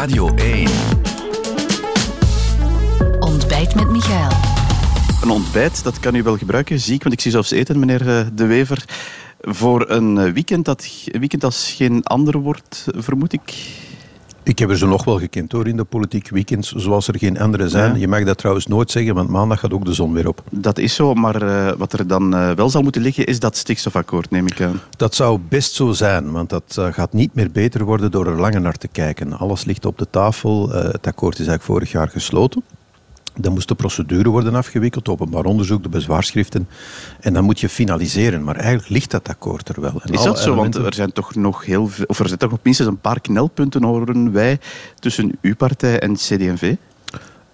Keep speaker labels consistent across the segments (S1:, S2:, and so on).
S1: Radio 1.
S2: Ontbijt met Michael.
S3: Een ontbijt, dat kan u wel gebruiken. Ziek, want ik zie zelfs eten, meneer eh, De Wever. Voor een weekend dat weekend als geen ander wordt, vermoed ik.
S4: Ik heb er zo nog wel gekend hoor in de politiek. Weekends zoals er geen andere zijn. Je mag dat trouwens nooit zeggen, want maandag gaat ook de zon weer op.
S3: Dat is zo, maar uh, wat er dan uh, wel zal moeten liggen is dat stikstofakkoord, neem ik aan.
S4: Dat zou best zo zijn, want dat uh, gaat niet meer beter worden door er langer naar te kijken. Alles ligt op de tafel. het akkoord is eigenlijk vorig jaar gesloten. Dan moest de procedure worden afgewikkeld, openbaar onderzoek, de bezwaarschriften. En dan moet je finaliseren. Maar eigenlijk ligt dat akkoord er wel.
S3: En is dat zo? Want er zijn toch nog heel veel, of er zijn toch nog minstens een paar knelpunten, horen wij, tussen uw partij en CD&V?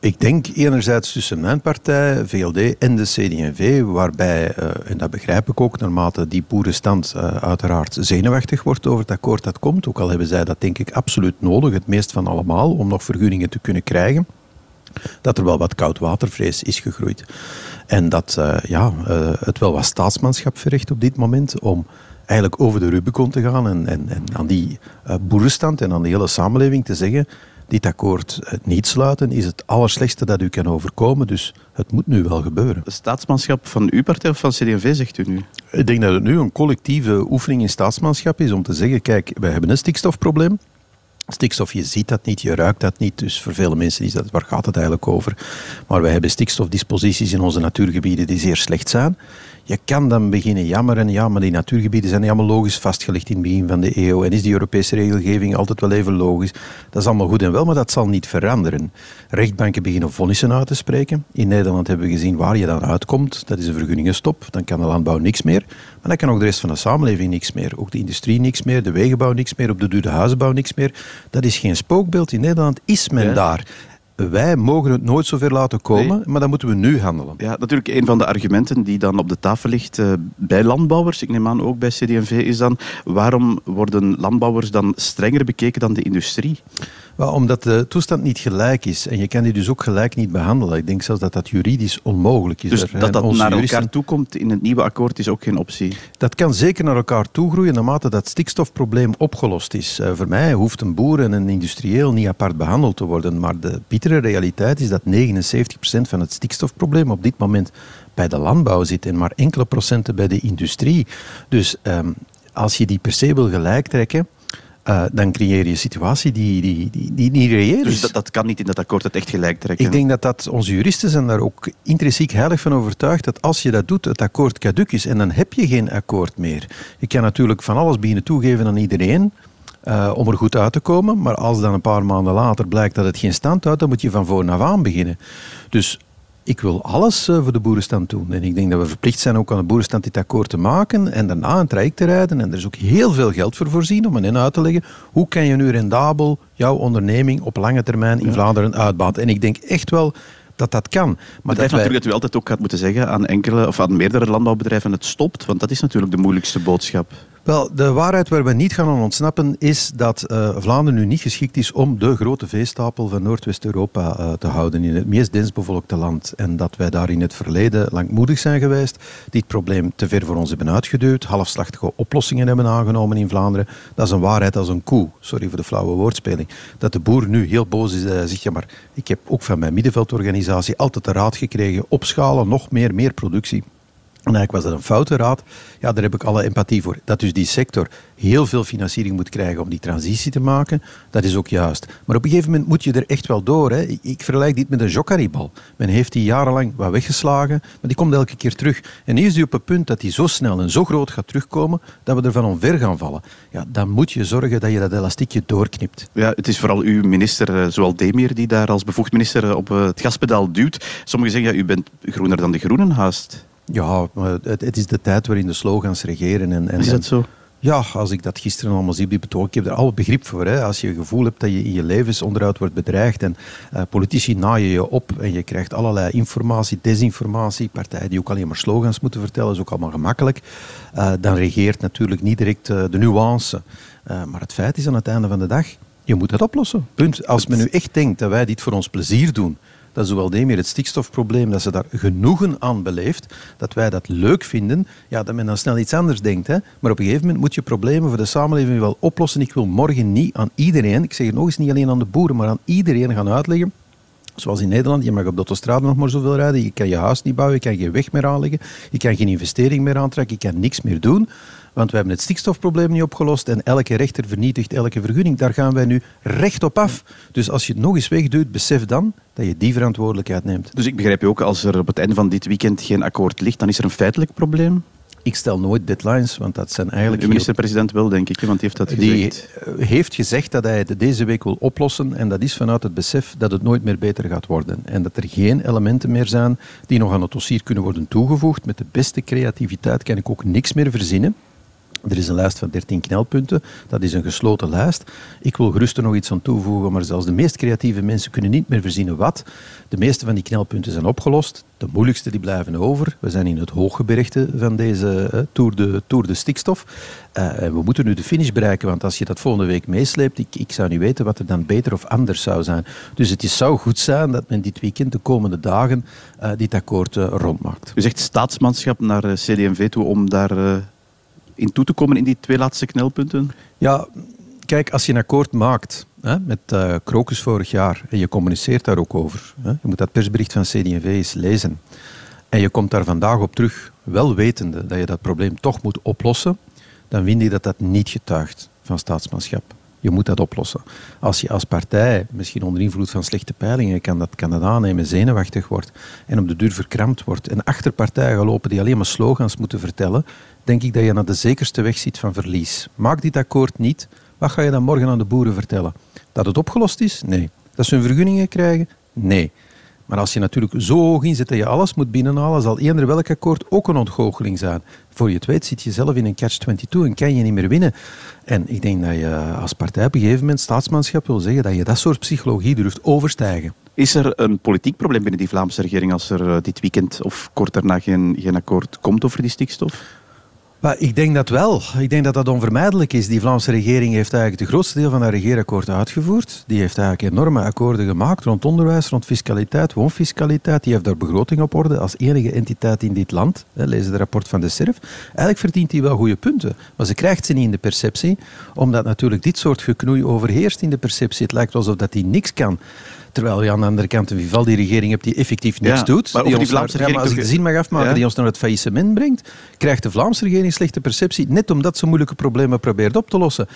S4: Ik denk enerzijds tussen mijn partij, VLD, en de CD&V, waarbij, uh, en dat begrijp ik ook, naarmate die boerenstand uh, uiteraard zenuwachtig wordt over het akkoord dat komt, ook al hebben zij dat denk ik absoluut nodig, het meest van allemaal, om nog vergunningen te kunnen krijgen dat er wel wat koudwatervrees is gegroeid. En dat uh, ja, uh, het wel wat staatsmanschap verricht op dit moment om eigenlijk over de Rubicon te gaan en, en, en aan die uh, boerenstand en aan de hele samenleving te zeggen dit akkoord niet sluiten is het allerslechtste dat u kan overkomen, dus het moet nu wel gebeuren.
S3: Staatsmanschap van uw partij of van CD&V, zegt u nu?
S4: Ik denk dat het nu een collectieve oefening in staatsmanschap is om te zeggen, kijk, wij hebben een stikstofprobleem, Stikstof, je ziet dat niet, je ruikt dat niet. Dus voor vele mensen is dat, waar gaat het eigenlijk over? Maar wij hebben stikstofdisposities in onze natuurgebieden die zeer slecht zijn. Je kan dan beginnen jammeren, ja, maar die natuurgebieden zijn niet allemaal logisch vastgelegd in het begin van de eeuw. En is die Europese regelgeving altijd wel even logisch? Dat is allemaal goed en wel, maar dat zal niet veranderen. Rechtbanken beginnen vonnissen uit te spreken. In Nederland hebben we gezien waar je dan uitkomt. Dat is een vergunningenstop. Dan kan de landbouw niks meer. Maar dan kan ook de rest van de samenleving niks meer. Ook de industrie niks meer, de wegenbouw niks meer, op de duur de huizenbouw niks meer. Dat is geen spookbeeld. In Nederland is men daar wij mogen het nooit zover laten komen, maar dan moeten we nu handelen.
S3: Ja, natuurlijk een van de argumenten die dan op de tafel ligt uh, bij landbouwers, ik neem aan ook bij CD&V, is dan waarom worden landbouwers dan strenger bekeken dan de industrie?
S4: Omdat de toestand niet gelijk is en je kan die dus ook gelijk niet behandelen. Ik denk zelfs dat dat juridisch onmogelijk is.
S3: Dus dat dat naar juristen... elkaar toekomt in het nieuwe akkoord is ook geen optie?
S4: Dat kan zeker naar elkaar toegroeien naarmate dat stikstofprobleem opgelost is. Uh, voor mij hoeft een boer en een industrieel niet apart behandeld te worden, maar de bittere realiteit is dat 79% van het stikstofprobleem op dit moment bij de landbouw zit en maar enkele procenten bij de industrie. Dus um, als je die per se wil gelijk trekken, uh, dan creëer je een situatie die, die, die, die niet reëel is.
S3: Dus dat, dat, kan niet in dat akkoord het echt gelijk trekken?
S4: Ik denk dat, dat onze juristen zijn daar ook intrinsiek heilig van overtuigd dat als je dat doet, het akkoord caduc is en dan heb je geen akkoord meer. Je kan natuurlijk van alles beginnen toegeven aan iedereen, uh, om er goed uit te komen. Maar als dan een paar maanden later blijkt dat het geen stand houdt, dan moet je van voor af aan beginnen. Dus ik wil alles uh, voor de boerenstand doen. En ik denk dat we verplicht zijn ook aan de boerenstand dit akkoord te maken en daarna een traject te rijden. En er is ook heel veel geld voor voorzien om hen uit te leggen. Hoe kan je nu rendabel jouw onderneming op lange termijn in. Vlaanderen uitbaten? En ik denk echt wel dat dat kan. Maar,
S3: wij... natuurlijk dat u altijd ook gaat moeten zeggen aan enkele of aan meerdere landbouwbedrijven het stopt, want dat is natuurlijk de moeilijkste boodschap.
S4: Wel, de waarheid waar we niet gaan aan ontsnappen is dat uh, Vlaanderen nu niet geschikt is om de grote veestapel van Noordwest-Europa uh, te houden in het meest densbevolkte land. En dat wij daar in het verleden langmoedig zijn geweest, dit probleem te ver voor ons hebben uitgeduwd, halfslachtige oplossingen hebben aangenomen in Vlaanderen. Dat is een waarheid als een koe. Sorry voor de flauwe woordspeling. Dat de boer nu heel boos is en zegt, ja maar ik heb ook van mijn middenveldorganisatie altijd de raad gekregen, opschalen, nog meer, meer productie. En eigenlijk was dat een foute raad. Ja, daar heb ik alle empathie voor. Dat dus die sector heel veel financiering moet krijgen om die transitie te maken, dat is ook juist. Maar op een gegeven moment moet je er echt wel door. Hè. Ik vergelijk dit met een jokkaribal. Men heeft die jarenlang wat weggeslagen, maar die komt elke keer terug. En nu is die op het punt dat die zo snel en zo groot gaat terugkomen, dat we ervan omver gaan vallen. Ja, dan moet je zorgen dat je dat elastiekje doorknipt.
S3: Ja, het is vooral uw minister, eh, zoals Demir, die daar als bevoegd minister op eh, het gaspedaal duwt. Sommigen zeggen, ja, u bent groener dan de groenen haast.
S4: Ja, het, het, is de tijd waarin de slogans regeren. En, en,
S3: is dat zo?
S4: Ja, als ik dat gisteren allemaal zie betoog, ik heb er alle begrip voor. Hè. Als je het gevoel hebt dat je in je levensonderhoud wordt bedreigd en uh, politici naaien je op en je krijgt allerlei informatie, desinformatie, partijen die ook alleen maar slogans moeten vertellen, is ook allemaal gemakkelijk, uh, dan regeert natuurlijk niet direct uh, de nuance. maar het feit is aan het einde van de dag, je moet het oplossen. Punt. Als men nu echt denkt dat wij dit voor ons plezier doen, dat is zowel meer het stikstofprobleem, dat ze daar genoegen aan beleeft, dat wij dat leuk vinden, ja, dat men dan snel iets anders denkt. Hè. Maar op een gegeven moment moet je problemen voor de samenleving wel oplossen. Ik wil morgen niet aan iedereen, ik zeg het nog eens, niet alleen aan de boeren, maar aan iedereen gaan uitleggen Zoals in Nederland, je mag op de autostrade nog maar zoveel rijden, je kan je huis niet bouwen, je kan geen weg meer aanleggen, je kan geen investering meer aantrekken, je kan niks meer doen. Want we hebben het stikstofprobleem niet opgelost en elke rechter vernietigt elke vergunning. Daar gaan wij nu recht op af. Dus als je het nog eens wegdoet, besef dan dat je die verantwoordelijkheid neemt.
S3: Dus ik begrijp je ook, als er op het einde van dit weekend geen akkoord ligt, dan is er een feitelijk probleem?
S4: Ik stel nooit deadlines, want dat zijn eigenlijk...
S3: De minister-president wel, denk ik, want die heeft dat gezegd.
S4: Die eh, heeft gezegd dat hij het deze week wil oplossen en dat is vanuit het besef dat het nooit meer beter gaat worden. En dat er geen elementen meer zijn die nog aan het dossier kunnen worden toegevoegd. Met de beste creativiteit kan ik ook niks meer verzinnen. Er is een lijst van 13 knelpunten. Dat is een gesloten lijst. Ik wil gerust er nog iets aan toevoegen, maar zelfs de meest creatieve mensen kunnen niet meer verzinnen wat. De meeste van die knelpunten zijn opgelost. De moeilijkste die blijven over. We zijn in het hooggebergte van deze uh, tour, de, tour de Stikstof. Uh, we moeten nu de finish bereiken, want als je dat volgende week meesleept, ik, ik zou niet weten wat er dan beter of anders zou zijn. Dus het is, zou goed zijn dat men dit weekend, de komende dagen, uh, dit akkoord rondmaakt.
S3: U zegt staatsmanschap naar CD&V toe om daar in toe te komen in die twee laatste knelpunten?
S4: Ja, kijk, als je een akkoord maakt hè, met uh, Crocus vorig jaar en je communiceert daar ook over, hè, je moet dat persbericht van CD&V eens lezen, en je komt daar vandaag op terug, wel wetende dat je dat probleem toch moet oplossen, dan vind ik dat dat niet getuigt van staatsmanschap. Je moet dat oplossen. Als je als partij, misschien onder invloed van slechte peilingen, kan dat, kan dat aannemen, zenuwachtig wordt en op de duur verkrampt wordt en achter partijen lopen die alleen maar slogans moeten vertellen, denk ik dat je naar de zekerste weg zit van verlies. Maak dit akkoord niet. Wat ga je dan morgen aan de boeren vertellen? Dat het opgelost is? Nee. Dat ze hun vergunningen krijgen? Nee. Maar als je natuurlijk zo hoog inzet dat je alles moet binnenhalen, zal eender welk akkoord ook een ontgoocheling zijn. Voor je het weet zit je zelf in een catch-22 en kan je niet meer winnen. En ik denk dat je als partij op een gegeven moment staatsmanschap wil zeggen dat je dat soort psychologie durft overstijgen.
S3: Is er een politiek probleem binnen die Vlaamse regering als er eh, dit weekend of kort daarna geen, geen akkoord komt over die stikstof?
S4: Maar ik denk dat wel. Ik denk dat dat onvermijdelijk is. Die Vlaamse regering heeft eigenlijk het grootste deel van haar regeerakkoord uitgevoerd. Die heeft eigenlijk enorme akkoorden gemaakt rond onderwijs, rond fiscaliteit, woonfiscaliteit. Die heeft daar begroting op orde als enige entiteit in dit land. Lees het rapport van de SERF. Eigenlijk verdient hij wel goede punten. Maar ze krijgt ze niet in de perceptie, omdat natuurlijk dit soort geknoei overheerst in de perceptie. Het lijkt alsof dat hij niks kan. Terwijl je aan de andere kant een Vivaldi-regering hebt die effectief niks doet.
S3: Maar die, die Vlaamse regering...
S4: als ik de zin mag afmaken, die ons naar het faillissement brengt, krijgt de Vlaamse regering slechte perceptie, net omdat ze moeilijke problemen probeert op te lossen.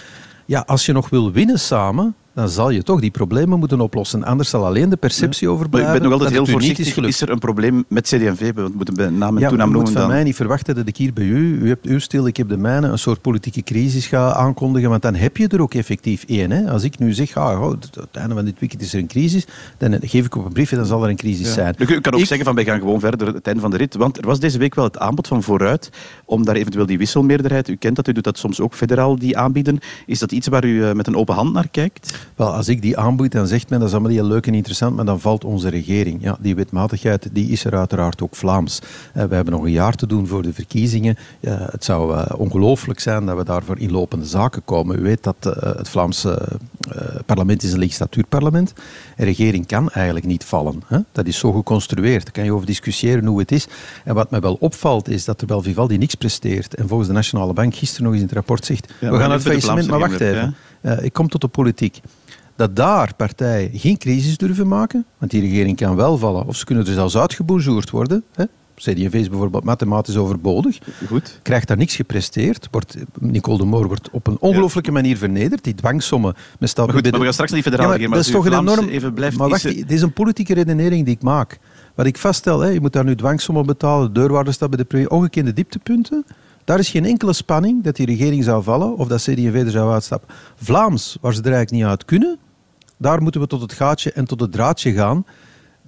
S4: Ja, als je nog wil winnen samen, dan zal je toch die problemen moeten oplossen. Anders zal alleen de perceptie ja. overblijven.
S3: Maar ik ben nog altijd heel voorzichtig. Is, is, er een probleem met CD&V? We moeten bij naam en ja, toenaam noemen.
S4: van mij niet verwachten dat ik hier bij u, u hebt uw stil, ik heb de mijne, een soort politieke crisis ga aankondigen. Want dan heb je er ook effectief één. Hè. Als ik nu zeg, ah, oh, het einde van dit weekend is er een crisis, dan geef ik op een briefje, dan zal er een crisis ja. zijn.
S3: U kan ook zeggen van wij gaan gewoon verder het einde van de rit. Want er was deze week wel het aanbod van vooruit om daar eventueel die wisselmeerderheid, u kent dat, u doet dat soms ook federaal, die aanbieden. Is dat iets waar u eh, met een open hand naar kijkt?
S4: Wel, als ik die aanboeit, dan zegt men dat is allemaal heel leuk en interessant, maar dan valt onze regering. Ja, die wetmatigheid die is er uiteraard ook Vlaams. Uh, we hebben nog een jaar te doen voor de verkiezingen. Het zou uh, ongelooflijk zijn dat we daarvoor in lopende zaken komen. U weet dat eh, het Vlaamse parlement is een legislatuurparlement. Een regering kan eigenlijk niet vallen. Hè? Dat is zo geconstrueerd. Daar kan je over discussiëren hoe het is. En wat mij wel opvalt is dat terwijl Vivaldi niks presteert en volgens de Nationale Bank gisteren nog eens in het rapport zegt ja, we gaan het faillissement, maar wacht even. ik kom tot de politiek dat daar partijen geen crisis durven maken, want die regering kan wel vallen, of ze kunnen er zelfs uitgebonjourd worden. Hè? CD&V is bijvoorbeeld mathematisch overbodig.
S3: Goed.
S4: Krijgt daar niks gepresteerd. Wordt, Nicole de Moor wordt op een ongelooflijke manier vernederd. Die dwangsommen met.
S3: Maar, goed, maar we gaan straks niet verder ja,
S4: maar, Dat is toch een enorm. Even blijft maar wacht, dit is een politieke redenering die ik maak. Wat ik vaststel, hè, je moet daar nu dwangsommen betalen, de deurwaarde staat bij de premier, ongekende dieptepunten. Daar is geen enkele spanning dat die regering zou vallen of dat CD&V er zou uitstappen. Vlaams, waar ze er eigenlijk niet uit kunnen, daar moeten we tot het gaatje en tot het draadje gaan.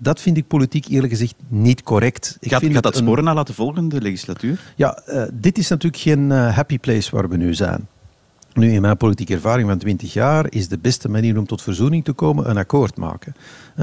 S4: Dat vind ik politiek eerlijk gezegd niet correct.
S3: Ik gaat, gaat dat sporen een... na laten volgen, de legislatuur?
S4: Ja, uh, dit is natuurlijk geen uh, happy place waar we nu zijn. Nu, in mijn politieke ervaring van 20 jaar is de beste manier om tot verzoening te komen een akkoord maken.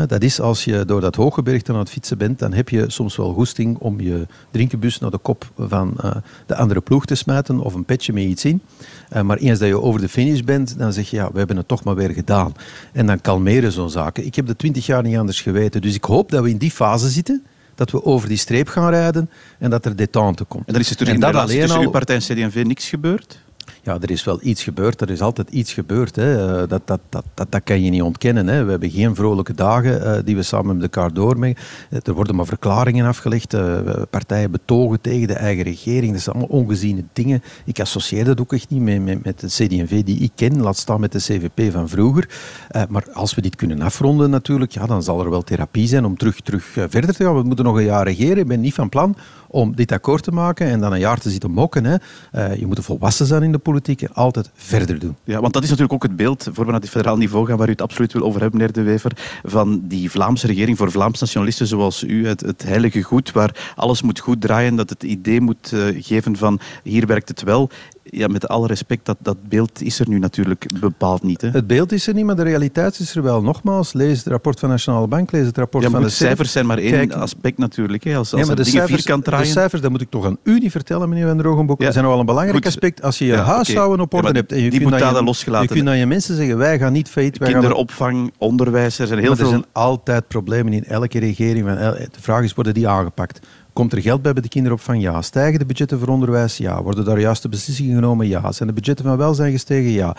S4: Dat is als je door dat hooggebergte aan het fietsen bent, dan heb je soms wel goesting om je drinkenbus naar de kop van eh, de andere ploeg te smijten of een petje met iets in. Eh, maar eens dat je over de finish bent, dan zeg je ja, we hebben het toch maar weer gedaan. En dan kalmeren zo'n zaken. Ik heb de 20 jaar niet anders geweten, dus ik hoop dat we in die fase zitten dat we over die streep gaan rijden en dat er detente komt.
S3: En dan is er natuurlijk in de relatie tussen al... uw partij en CD&V niks gebeurd?
S4: Ja, er is wel iets gebeurd. Er is altijd iets gebeurd. Hè. Eh, dat, dat, dat, dat, dat kan je niet ontkennen. Hè. We hebben geen vrolijke dagen uh, die we samen met elkaar doormaken. Eh, er worden maar verklaringen afgelegd. Uh, partijen betogen tegen de eigen regering. Dat zijn allemaal ongeziene dingen. Ik associeer dat ook echt niet met, met, de CD&V die ik ken. Laat staan met de CVP van vroeger. Uh, maar als we dit kunnen afronden natuurlijk, ja, dan zal er wel therapie zijn om terug, terug verder te gaan. We moeten nog een jaar regeren. Ik ben niet van plan om dit akkoord te maken en dan een jaar te zitten mokken. Hè. Uh, je moet volwassen zijn in de politiek en altijd verder doen.
S3: Ja, want dat is natuurlijk ook het beeld, voor we naar het federaal niveau gaan, waar u het absoluut wil over hebben, meneer De Wever, van die Vlaamse regering voor Vlaams nationalisten zoals u, het, het heilige goed, waar alles moet goed draaien, dat het idee moet uh, geven van hier werkt het wel ja, met alle respect, dat, dat beeld is er nu natuurlijk bepaald niet. Hè?
S4: Het beeld is er niet, maar de realiteit is er wel. Nogmaals, lees het rapport van de Nationale Bank, lees het rapport
S3: ja,
S4: van de
S3: cijfers zijn maar één aspect natuurlijk. Hè. Als, als ja, de dingen cijfers, draaien...
S4: De cijfers, dat moet ik toch aan u niet vertellen, meneer Van der Rogenboek. Ja, dat zijn wel een belangrijk Goed. aspect. Als je je huishouden okay. op orde hebt en je
S3: die
S4: kunt,
S3: moet
S4: je,
S3: losgelaten.
S4: je kunt aan je mensen zeggen, wij gaan niet failliet.
S3: Kinderopvang, gaan... onderwijs, er zijn heel
S4: maar
S3: veel...
S4: Er zijn altijd problemen in elke regering. De vraag is, worden die aangepakt? Komt er geld bij bij de kinderopvang? Ja. Stijgen de budgetten voor onderwijs? Ja. Worden daar juiste beslissingen genomen? Ja. Zijn de budgetten van welzijn gestegen? Ja.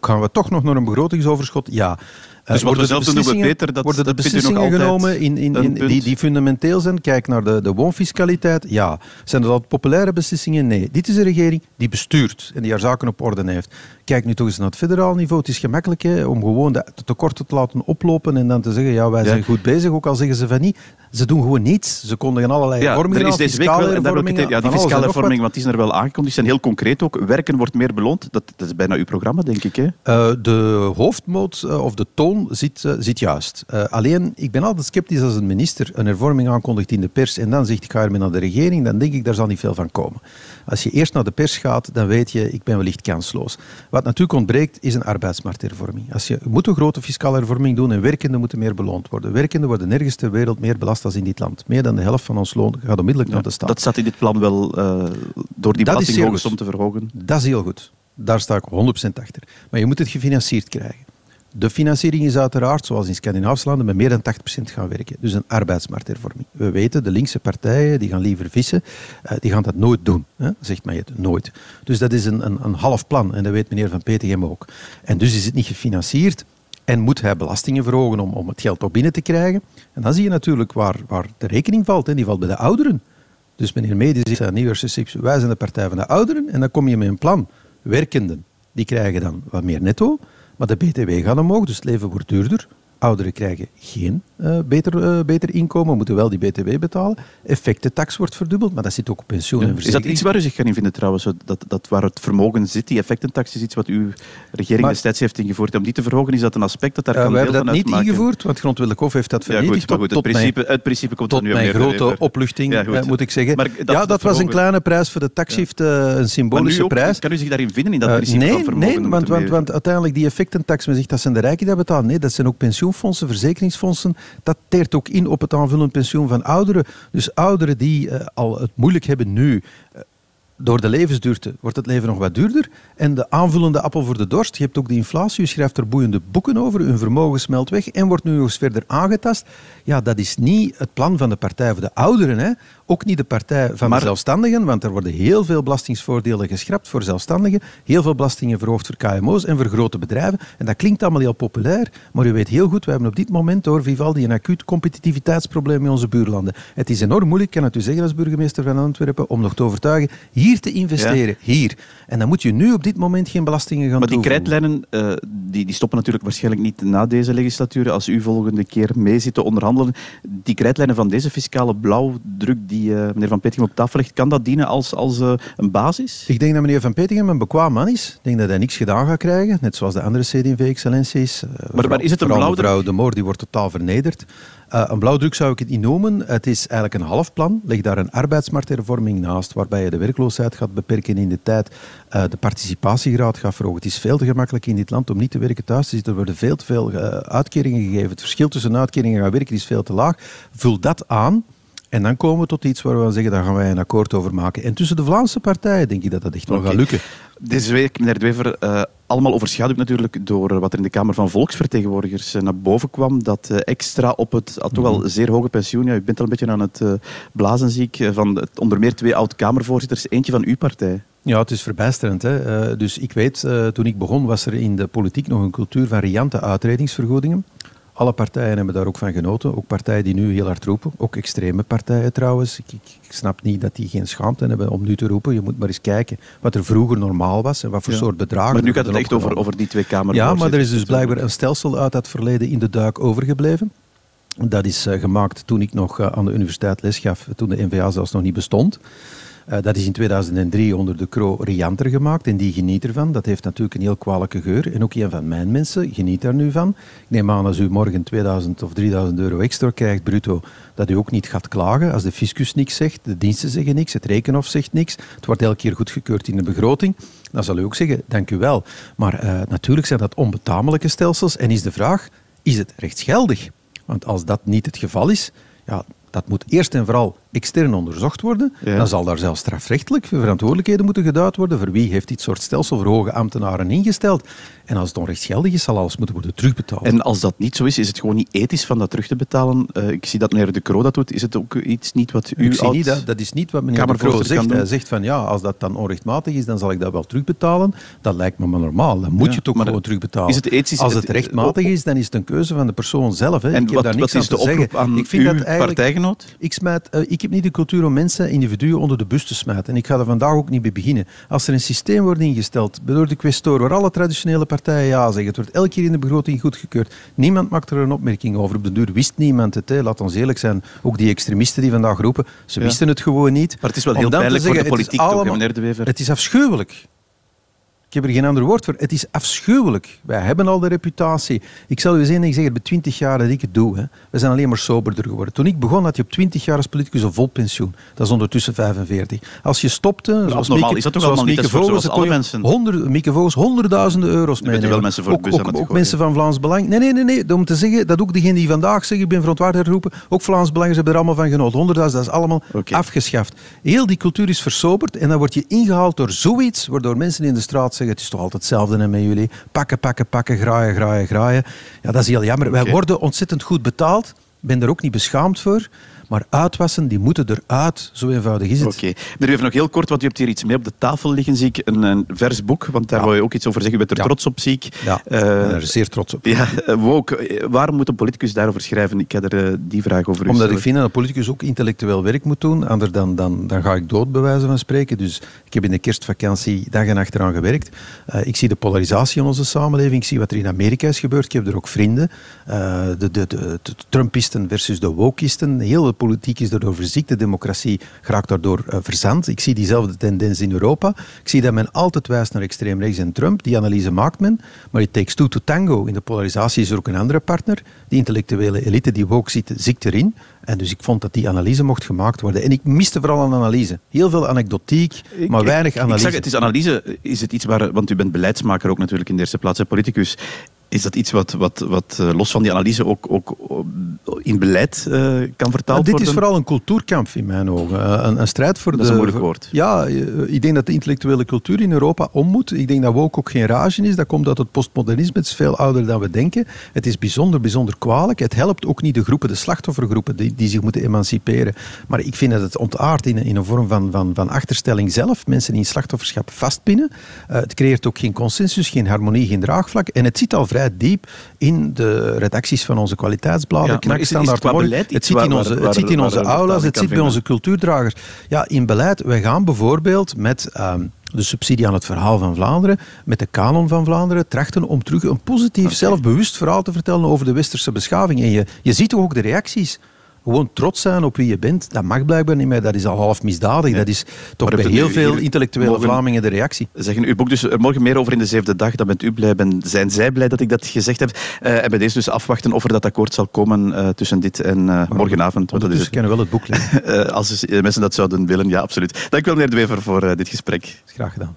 S4: Gaan we toch nog naar een begrotingsoverschot? Ja.
S3: Dus wat we zelf doen, we beter. Dat,
S4: worden
S3: de
S4: beslissingen genomen in, in, in, die, die fundamenteel zijn? Kijk naar de, de woonfiscaliteit. Ja. Zijn dat populaire beslissingen? Nee. Dit is een regering die bestuurt en die haar zaken op orde heeft. Kijk nu toch eens naar het federaal niveau. Het is gemakkelijk hè, om gewoon de tekorten te laten oplopen en dan te zeggen, ja, wij zijn ja. goed bezig, ook al zeggen ze van niet. Ze doen gewoon niets. Ze kondigen allerlei
S3: ja,
S4: hervormingen
S3: er is deze week wel, het, ja, die fiscale hervorming, want die is er wel aangekondigd, die zijn heel concreet ook. Werken wordt meer beloond. Dat, dat is bijna uw programma, denk ik. Hè?
S4: Uh, de hoofdmoot uh, of de toon zit, uh, zit juist. alleen, ik ben altijd sceptisch als een minister een hervorming aankondigt in de pers en dan zegt ik ga ermee naar de regering, dan denk ik daar zal niet veel van komen. Als je eerst naar de pers gaat, dan weet je, ik ben wellicht kansloos. Wat natuurlijk ontbreekt, is een arbeidsmarkthervorming. Als je, moet een grote fiscale hervorming doen en werkenden moeten meer beloond worden. Werkenden worden nergens ter wereld meer belast als in dit land. Meer dan de helft van ons loon gaat onmiddellijk ja, naar de staat.
S3: Dat zat in dit plan wel uh, door die belastinghoogsom te verhogen.
S4: Dat is heel goed. Daar sta ik 100% achter. Maar je moet het gefinancierd krijgen. De financiering is uiteraard, zoals in Scandinavische landen, met meer dan 80% gaan werken. Dus een arbeidsmarkthervorming. We weten, de linkse partijen die gaan liever vissen, uh, die gaan dat nooit doen. Hè? Zegt mij het, nooit. Dus dat is een, een, een half plan en dat weet meneer Van Petegem ook. En dus is het niet gefinancierd en moet hij belastingen verhogen om, om het geld op binnen te krijgen. En dan zie je natuurlijk waar, waar de rekening valt. En die valt bij de ouderen. Dus meneer Medi zegt aan wij zijn de partij van de ouderen. En dan kom je met een plan. Werkenden, die krijgen dan wat meer netto. Maar de BTW gaat omhoog, dus het leven wordt duurder. Ouderen krijgen geen uh, beter, uh, beter inkomen, moeten wel die BTW betalen. Effectentax wordt verdubbeld, maar dat zit ook op pensioen ja. en
S3: Is dat iets waar u zich kan vinden trouwens? Dat, dat waar het vermogen zit, die effectentax is iets wat uw regering maar, destijds heeft ingevoerd. Om die te verhogen, is dat een aspect dat daar uh, kan
S4: deel
S3: van
S4: uitmaken? We hebben dat niet ingevoerd, want Grondwettelijk Hof heeft dat vernietigd.
S3: Ja, goed, goed, het, principe, het principe komt
S4: tot
S3: nu
S4: mijn grote opluchting, ja, moet ik zeggen. Maar dat ja, dat was een kleine prijs voor de taxshift, een symbolische prijs.
S3: Kan u zich daarin vinden, in dat principe
S4: nee,
S3: van vermogen?
S4: Nee, want, want, want uiteindelijk die effectentax, men zegt dat zijn de rijken die dat betalen. Nee, dat zijn ook pensioenfondsen, verzekeringsfondsen. Dat teert ook in op het aanvullend pensioen van ouderen. Dus ouderen die uh, al het moeilijk hebben nu, uh, door de levensduurte wordt het leven nog wat duurder. En de aanvullende appel voor de dorst, je hebt ook de inflatie, u schrijft er boeiende boeken over, hun vermogen smelt weg en wordt nu nog eens verder aangetast. Ja, dat is niet het plan van de Partij voor de Ouderen. Hè. Ook niet de partij van maar, de zelfstandigen, want er worden heel veel belastingsvoordelen geschrapt voor zelfstandigen, heel veel belastingen verhoogd voor KMO's en voor grote bedrijven. En dat klinkt allemaal heel populair, maar u weet heel goed, we hebben op dit moment door Vivaldi een acuut competitiviteitsprobleem in onze buurlanden. Het is enorm moeilijk, kan het u zeggen als burgemeester van Antwerpen, om nog te overtuigen hier te investeren, ja. hier. En dan moet je nu op dit moment geen belastingen gaan
S3: Maar die krijtlijnen, uh, die, die stoppen natuurlijk waarschijnlijk niet na deze legislatuur. Als u volgende keer mee zit te onderhandelen, die krijtlijnen van deze fiscale blauwdruk die uh, meneer Van Petegem op tafel legt, kan dat dienen als, als uh, een basis?
S4: Ik denk dat meneer Van Petegem een bekwaam man is. Ik denk dat hij niks gedaan gaat krijgen, net zoals de andere CD&V-excellenties.
S3: Maar, maar, is het een blauwdruk?
S4: Mevrouw De Moor die wordt totaal vernederd. Uh, een blauwdruk zou ik het niet noemen. Het is eigenlijk een half plan. Leg daar een arbeidsmarkthervorming naast, waarbij je de werkloosheid gaat beperken in de tijd, uh, de participatiegraad gaat verhogen. Het is veel te gemakkelijk in dit land om niet te werken thuis te zitten. Er worden veel te veel uh, uitkeringen gegeven. Het verschil tussen uitkeringen en werken is veel te laag. Vul dat aan. En dan komen we tot iets waar we zeggen, daar gaan wij een akkoord over maken. En tussen de Vlaamse partijen denk ik dat dat echt wel gaat lukken.
S3: Deze week, meneer De Wever, uh, allemaal overschaduwd natuurlijk door wat er in de Kamer van Volksvertegenwoordigers uh, naar boven kwam. Dat uh, extra op het uh, toch wel mhm. zeer hoge pensioen, ja, u bent al een beetje aan het blazen ziek, van onder meer twee oud-Kamervoorzitters, eentje van uw partij.
S4: Ja, het is verbijsterend. Hè? dus ik weet, toen ik begon was er in de politiek nog een cultuur van riante uitredingsvergoedingen. Alle partijen hebben daar ook van genoten. Ook partijen die nu heel hard roepen. Ook extreme partijen trouwens. Ik, ik, ik snap niet dat die geen schaamte hebben om nu te roepen. Je moet maar eens kijken wat er vroeger normaal was en wat voor soort bedragen.
S3: Maar nu gaat het echt over, over die twee kamers.
S4: Ja, maar er is dus blijkbaar een stelsel uit dat verleden in de duik overgebleven. Dat is uh, gemaakt toen ik nog uh, aan de universiteit les gaf, toen de NVA zelfs nog niet bestond. Uh, dat is in 2003 onder de Cro Rianter gemaakt en die geniet ervan. Dat heeft natuurlijk een heel kwalijke geur. En ook een van mijn mensen geniet daar nu van. Ik neem aan als u morgen 2000 of 3000 euro extra krijgt, bruto, dat u ook niet gaat klagen als de fiscus niks zegt, de diensten zeggen niks, het rekenhof zegt niks. Het wordt elke keer goedgekeurd in de begroting. Dan zal u ook zeggen, dank u wel. Maar uh, natuurlijk zijn dat onbetamelijke stelsels. En is de vraag, is het rechtsgeldig? Want als dat niet het geval is, ja, dat moet eerst en vooral extern onderzocht worden. Dan zal daar zelfs strafrechtelijk verantwoordelijkheden moeten geduid worden. Voor wie heeft dit soort stelsel voor hoge ambtenaren ingesteld? En als het onrechtgeldig is, zal alles moeten worden terugbetaald.
S3: En als dat niet zo is, is het gewoon niet ethisch van dat terug te betalen? Uh, ik zie dat meneer De Croo dat doet. Is het ook iets niet wat u
S4: ik zie niet dat, dat is niet wat meneer De Croo zegt. Hij zegt van ja, als dat dan onrechtmatig is, dan zal ik dat wel terugbetalen. Dat lijkt me maar normaal. Dan moet je het ook gewoon terugbetalen. Is het ethisch, als het rechtmatig is, dan is het een keuze van de persoon zelf. Hè.
S3: En ik heb wat, wat is de oproep aan ik vind uw dat partijgenoot?
S4: Ik, smijt, uh, ik heb niet de cultuur om mensen, individuen onder de bus te smijten. En ik ga er vandaag ook niet mee beginnen. Als er een systeem wordt ingesteld door de questor, waar alle traditionele partijen ja zeggen, wordt elke keer in de begroting goedgekeurd. Niemand maakt er een opmerking over. Op de duur wist niemand het. Hè. Laat ons eerlijk zijn. Ook die extremisten die vandaag roepen, ze wisten het gewoon niet.
S3: Maar het is wel heel pijnlijk voor de politiek, allemaal, meneer De Wever?
S4: Het is afschuwelijk. Ik heb er geen ander woord voor. Het is afschuwelijk. Wij hebben al de reputatie. Ik zal u eens één ding zeggen. Bij 20 jaar dat ik het doe, hè, we zijn alleen maar soberder geworden. Toen ik begon had je op 20 jaar als politicus een vol pensioen. Dat is ondertussen 45. Als je stopte,
S3: zoals normaal is dat toch allemaal niet Vogels, alle mensen?
S4: Honderd, Mieke Vogels, honderdduizenden euro's
S3: mee. wel mensen voor
S4: ook, ook, ook, ook mensen van Vlaams Belang. Nee, nee, nee, nee. Om te zeggen dat ook degenen die vandaag zeggen, ik ben verontwaardigd roepen, ook Vlaams Belangers hebben er allemaal van genoten. Honderdduizend, dat is allemaal afgeschaft. Heel die cultuur is versoberd en dan word je ingehaald door zoiets, waardoor mensen in de straat het is toch altijd hetzelfde hetzelfde met jullie. Pakken, pakken, pakken, graaien, graaien, graaien. Ja, dat is heel jammer. Wij worden ontzettend goed betaald. Ik ben er ook niet beschaamd voor. Maar uitwassen, die moeten eruit. Zo eenvoudig is het.
S3: Oké. Okay. Maar even nog heel kort, want u hebt hier iets mee op de tafel liggen, zie ik. Een, een vers boek, want daar ja. wil je ook iets over zeggen. U bent er trots op, zie ik.
S4: Ja, uh, ik ben er zeer trots op.
S3: Ja, woke. Eh, waarom moet een politicus daarover schrijven? Ik ga er uh, die vraag over
S4: Omdat ik vind dat een politicus ook intellectueel werk moet doen. Anders dan, dan, dan ga ik dood, bij wijze van spreken. Dus ik heb in de kerstvakantie dag en nacht eraan gewerkt. Uh, ik zie de polarisatie in onze samenleving. Ik zie wat er in Amerika is gebeurd. Ik heb er ook vrienden. de, de, de, de, Trumpisten versus de wokisten. Heel politiek is daardoor verziekte democratie geraakt daardoor uh, verzand. Ik zie diezelfde tendens in Europa. Ik zie dat men altijd wijst naar extreem rechts en Trump. Die analyse maakt men. Maar it takes two to tango. In de polarisatie is er ook een andere partner. Die intellectuele elite die ook ziet, ziekt erin. En dus ik vond dat die analyse mocht gemaakt worden. En ik miste vooral een analyse. Heel veel anekdotiek, maar weinig analyse. Ik
S3: zeg, het is analyse, is het iets waar, want u bent beleidsmaker ook natuurlijk in de eerste plaats, politicus. Is dat iets wat, wat, wat eh, los van die analyse ook, ook in beleid uh, kan vertaald worden?
S4: Dit is vooral een cultuurkamp in mijn ogen. Eh, een, een strijd voor
S3: dat
S4: de...
S3: Dat is een moeilijk woord.
S4: Ja, ik denk dat de intellectuele cultuur in Europa om moet. Ik denk dat woke ook geen rage is. Dat komt uit het postmodernisme. Het is veel ouder dan we denken. Het is bijzonder, bijzonder kwalijk. Het helpt ook niet de groepen, de slachtoffergroepen, die, die zich moeten emanciperen. Maar ik vind dat het ontaart in, in een vorm van, van, van achterstelling zelf. Mensen in slachtofferschap vastpinnen. Uh, het creëert ook geen consensus, geen harmonie, geen draagvlak. En het zit al vrij diep in de redacties van onze kwaliteitsbladen. Ja,
S3: is, het, beleid
S4: het zit in onze, het zit in onze aula's, het zit bij onze cultuurdragers. Ja, in beleid, wij gaan bijvoorbeeld met... Um, de subsidie aan het verhaal van Vlaanderen, met de kanon van Vlaanderen, trachten om terug een positief, okay. zelfbewust verhaal te vertellen over de westerse beschaving. En je, je ziet ook de reacties gewoon trots zijn op wie je bent, dat mag blijkbaar niet meer. Dat is al half misdadig. Dat is toch bij heel veel intellectuele Vlamingen de reactie.
S3: Zeggen, uw boek dus er morgen meer over in de zevende dag. Dan bent u blij, ben, zijn zij blij dat ik dat gezegd heb. Uh, en bij deze dus afwachten of er dat akkoord zal komen uh, tussen dit en uh, morgenavond.
S4: Want dat is het. kennen wel het boek lezen.
S3: als mensen dat zouden willen, ja, absoluut. Dank u wel, meneer De Wever, voor dit gesprek.
S4: Graag gedaan.